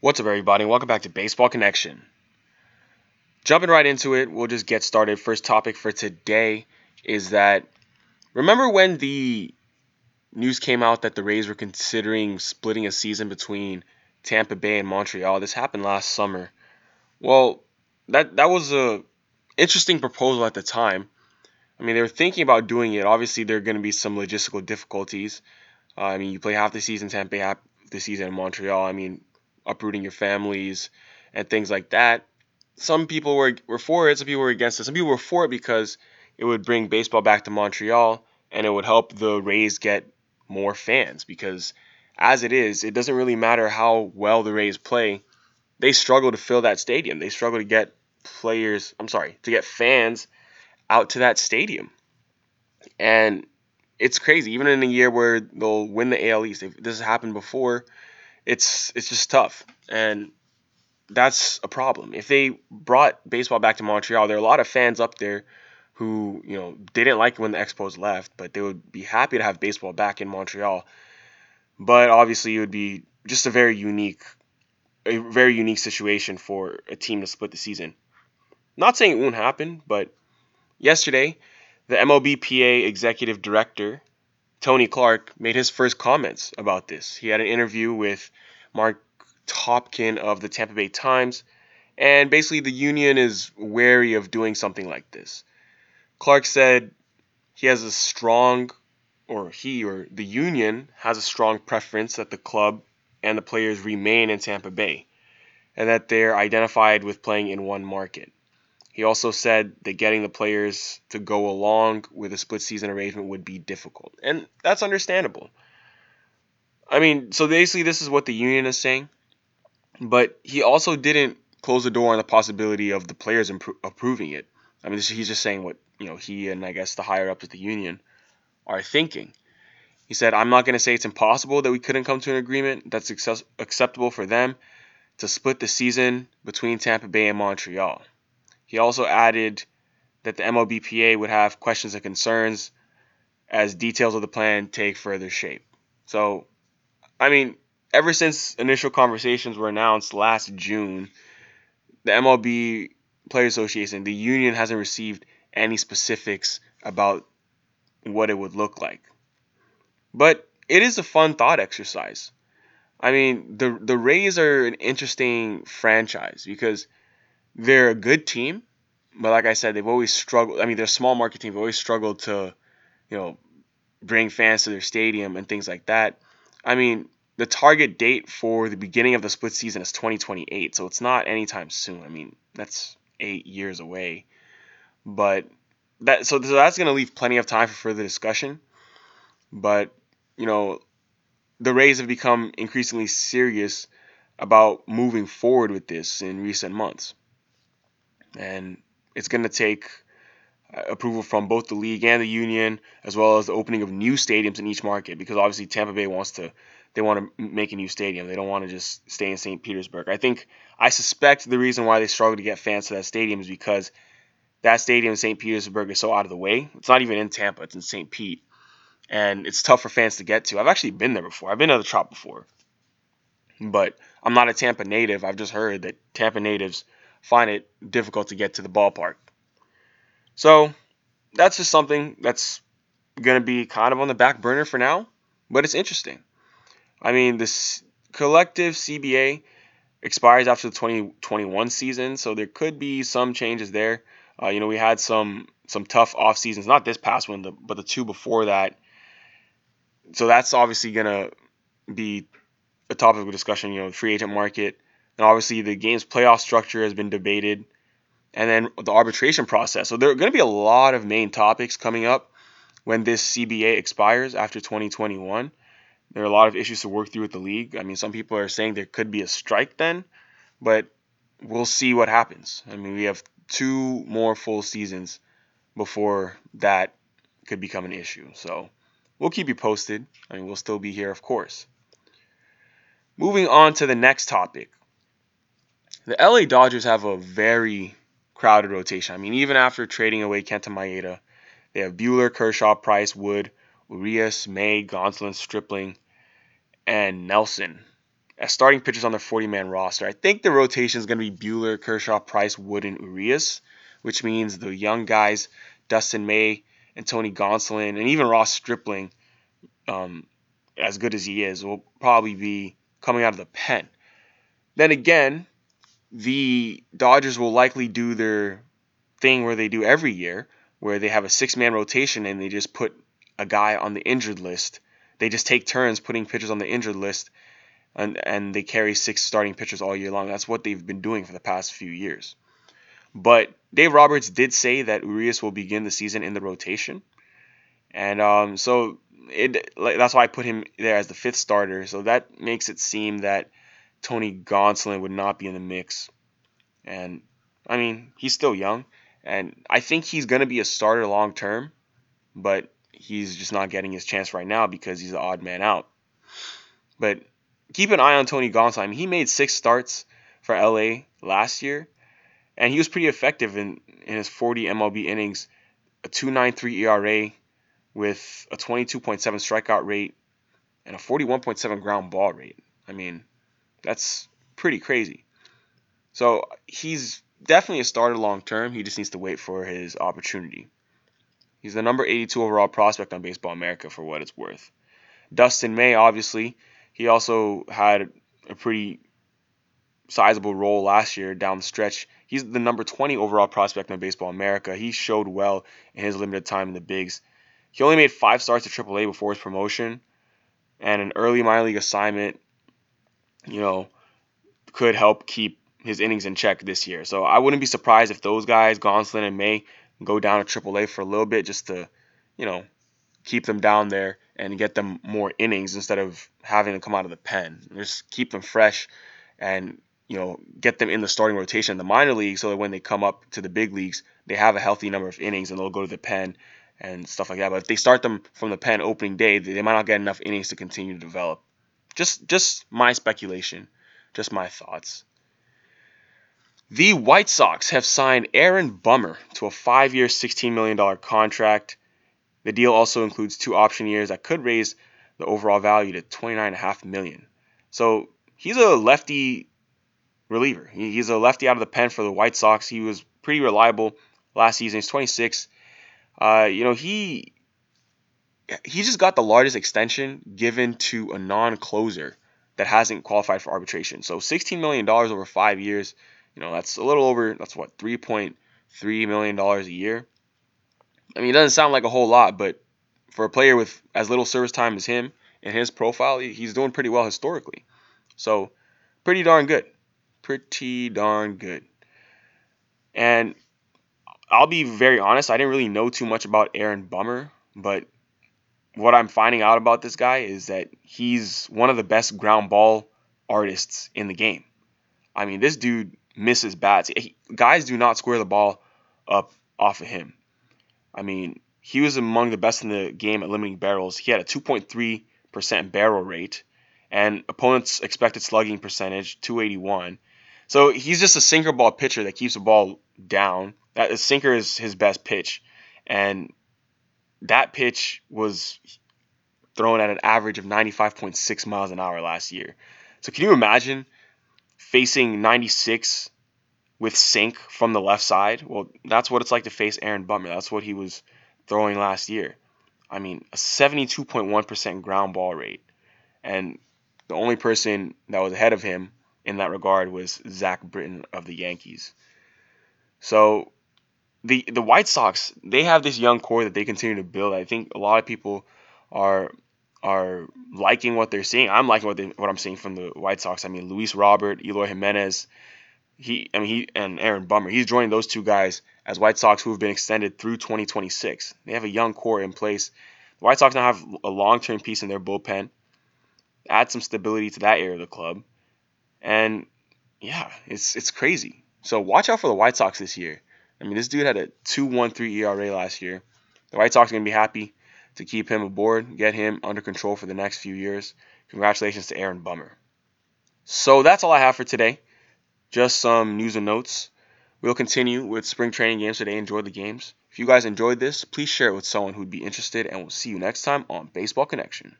What's up, everybody? Welcome back to Baseball Connection. Jumping right into it, we'll just get started. First topic for today is that remember when the news came out that the Rays were considering splitting a season between Tampa Bay and Montreal? This happened last summer. Well, that that was a interesting proposal at the time. I mean, they were thinking about doing it. Obviously, there are going to be some logistical difficulties. Uh, I mean, you play half the season Tampa Bay, half the season in Montreal. I mean, uprooting your families and things like that. Some people were, were for it, some people were against it. Some people were for it because it would bring baseball back to Montreal and it would help the Rays get more fans because as it is, it doesn't really matter how well the Rays play. They struggle to fill that stadium. They struggle to get players, I'm sorry, to get fans out to that stadium. And it's crazy. Even in a year where they'll win the AL East, this has happened before, it's it's just tough, and that's a problem. If they brought baseball back to Montreal, there are a lot of fans up there who you know they didn't like when the Expos left, but they would be happy to have baseball back in Montreal. But obviously, it would be just a very unique, a very unique situation for a team to split the season. Not saying it won't happen, but yesterday, the MLBPA executive director Tony Clark made his first comments about this. He had an interview with Mark Topkin of the Tampa Bay Times, and basically the union is wary of doing something like this. Clark said he has a strong, or he or the union has a strong preference that the club and the players remain in Tampa Bay, and that they're identified with playing in one market. He also said that getting the players to go along with a split season arrangement would be difficult. And that's understandable. I mean, so basically, this is what the union is saying. But he also didn't close the door on the possibility of the players impro- approving it. I mean, he's just saying what you know he and I guess the higher ups of the union are thinking. He said, "I'm not going to say it's impossible that we couldn't come to an agreement that's acceptable for them to split the season between Tampa Bay and Montreal." He also added that the MLBPA would have questions and concerns as details of the plan take further shape. So, I mean, ever since initial conversations were announced last June, the MLB Players Association, the union hasn't received any specifics about what it would look like. But it is a fun thought exercise. I mean, the the Rays are an interesting franchise because they're a good team, but like I said, they've always struggled. I mean, they're a small market team. They've always struggled to, you know, bring fans to their stadium and things like that. I mean, the target date for the beginning of the split season is 2028, so it's not anytime soon. I mean, that's eight years away. But that so, so that's going to leave plenty of time for further discussion. But you know, the Rays have become increasingly serious about moving forward with this in recent months and it's going to take uh, approval from both the league and the union, as well as the opening of new stadiums in each market. Because obviously Tampa Bay wants to, they want to make a new stadium. They don't want to just stay in St. Petersburg. I think, I suspect the reason why they struggle to get fans to that stadium is because that stadium in St. Petersburg is so out of the way. It's not even in Tampa. It's in St. Pete, and it's tough for fans to get to. I've actually been there before. I've been to the Trop before, but I'm not a Tampa native. I've just heard that Tampa natives find it difficult to get to the ballpark. So that's just something that's going to be kind of on the back burner for now, but it's interesting. I mean, this collective CBA expires after the 2021 season, so there could be some changes there. Uh, you know, we had some some tough off seasons, not this past one, but the two before that. So that's obviously gonna be a topic of discussion. You know, the free agent market, and obviously, the game's playoff structure has been debated, and then the arbitration process. So there are going to be a lot of main topics coming up when this CBA expires after 2021. There are a lot of issues to work through with the league. I mean, some people are saying there could be a strike then, but we'll see what happens. I mean, we have two more full seasons before that could become an issue. So we'll keep you posted. I mean, we'll still be here, of course. Moving on to the next topic the LA Dodgers have a very crowded rotation. I mean, even after trading away Kenta Maeda, they have Buehler, Kershaw, Price, Wood, Urias, May, Gonsolin, Stripling, and Nelson. as starting pitchers on their 40 man roster. I think the rotation is going to be Buehler, Kershaw, Price, Wood, and Urias, which means the young guys, Dustin May and Tony Gonsolin, and even Ross Stripling, um, as good as he is, will probably be coming out of the pen. Then again, the Dodgers will likely do their thing where they do every year, where they have a six man rotation and they just put a guy on the injured list. They just take turns putting pitchers on the injured list and, and they carry six starting pitchers all year long. That's what they've been doing for the past few years. But Dave Roberts did say that Urias will begin the season in the rotation. And um, so it that's why I put him there as the fifth starter. So that makes it seem that Tony Gonsolin would not be in the mix. And I mean, he's still young, and I think he's going to be a starter long term, but he's just not getting his chance right now because he's the odd man out. But keep an eye on Tony Gonsolin. He made six starts for LA last year, and he was pretty effective in, in his 40 MLB innings, a 2.93 ERA with a 22.7 strikeout rate and a 41.7 ground ball rate. I mean, that's pretty crazy. So he's definitely a starter long term. He just needs to wait for his opportunity. He's the number 82 overall prospect on Baseball America for what it's worth. Dustin May, obviously, he also had a pretty sizable role last year down the stretch. He's the number 20 overall prospect on Baseball America. He showed well in his limited time in the bigs. He only made five starts at AAA before his promotion, and an early minor league assignment, you know, could help keep his innings in check this year. So I wouldn't be surprised if those guys, Gonsolin and May, go down to AAA for a little bit just to, you know, keep them down there and get them more innings instead of having to come out of the pen. Just keep them fresh and you know get them in the starting rotation in the minor leagues so that when they come up to the big leagues, they have a healthy number of innings and they'll go to the pen and stuff like that. But if they start them from the pen opening day, they might not get enough innings to continue to develop. Just just my speculation, just my thoughts. The White Sox have signed Aaron Bummer to a five-year, $16 million contract. The deal also includes two option years that could raise the overall value to 29.5 million. So he's a lefty reliever. He's a lefty out of the pen for the White Sox. He was pretty reliable last season. He's 26. Uh, you know, he he just got the largest extension given to a non-closer that hasn't qualified for arbitration. So $16 million over five years you know, that's a little over, that's what, $3.3 million a year. I mean, it doesn't sound like a whole lot, but for a player with as little service time as him and his profile, he's doing pretty well historically. So, pretty darn good. Pretty darn good. And I'll be very honest, I didn't really know too much about Aaron Bummer, but what I'm finding out about this guy is that he's one of the best ground ball artists in the game. I mean, this dude misses bats. He, guys do not square the ball up off of him. I mean, he was among the best in the game at limiting barrels. He had a 2.3% barrel rate, and opponents' expected slugging percentage 281. So he's just a sinker ball pitcher that keeps the ball down. That sinker is his best pitch, and that pitch was thrown at an average of 95.6 miles an hour last year. So can you imagine facing 96 with sink from the left side, well, that's what it's like to face Aaron Bummer. That's what he was throwing last year. I mean, a 72.1% ground ball rate. And the only person that was ahead of him in that regard was Zach Britton of the Yankees. So the the White Sox, they have this young core that they continue to build. I think a lot of people are are liking what they're seeing. I'm liking what they, what I'm seeing from the White Sox. I mean, Luis Robert, Eloy Jimenez, he I mean he and Aaron Bummer. He's joining those two guys as White Sox who have been extended through 2026. They have a young core in place. The White Sox now have a long-term piece in their bullpen. Add some stability to that area of the club, and yeah, it's it's crazy. So watch out for the White Sox this year. I mean, this dude had a 2.13 ERA last year. The White Sox are gonna be happy to keep him aboard, get him under control for the next few years. Congratulations to Aaron Bummer. So that's all I have for today. Just some news and notes. We'll continue with spring training games today. Enjoy the games. If you guys enjoyed this, please share it with someone who'd be interested, and we'll see you next time on Baseball Connection.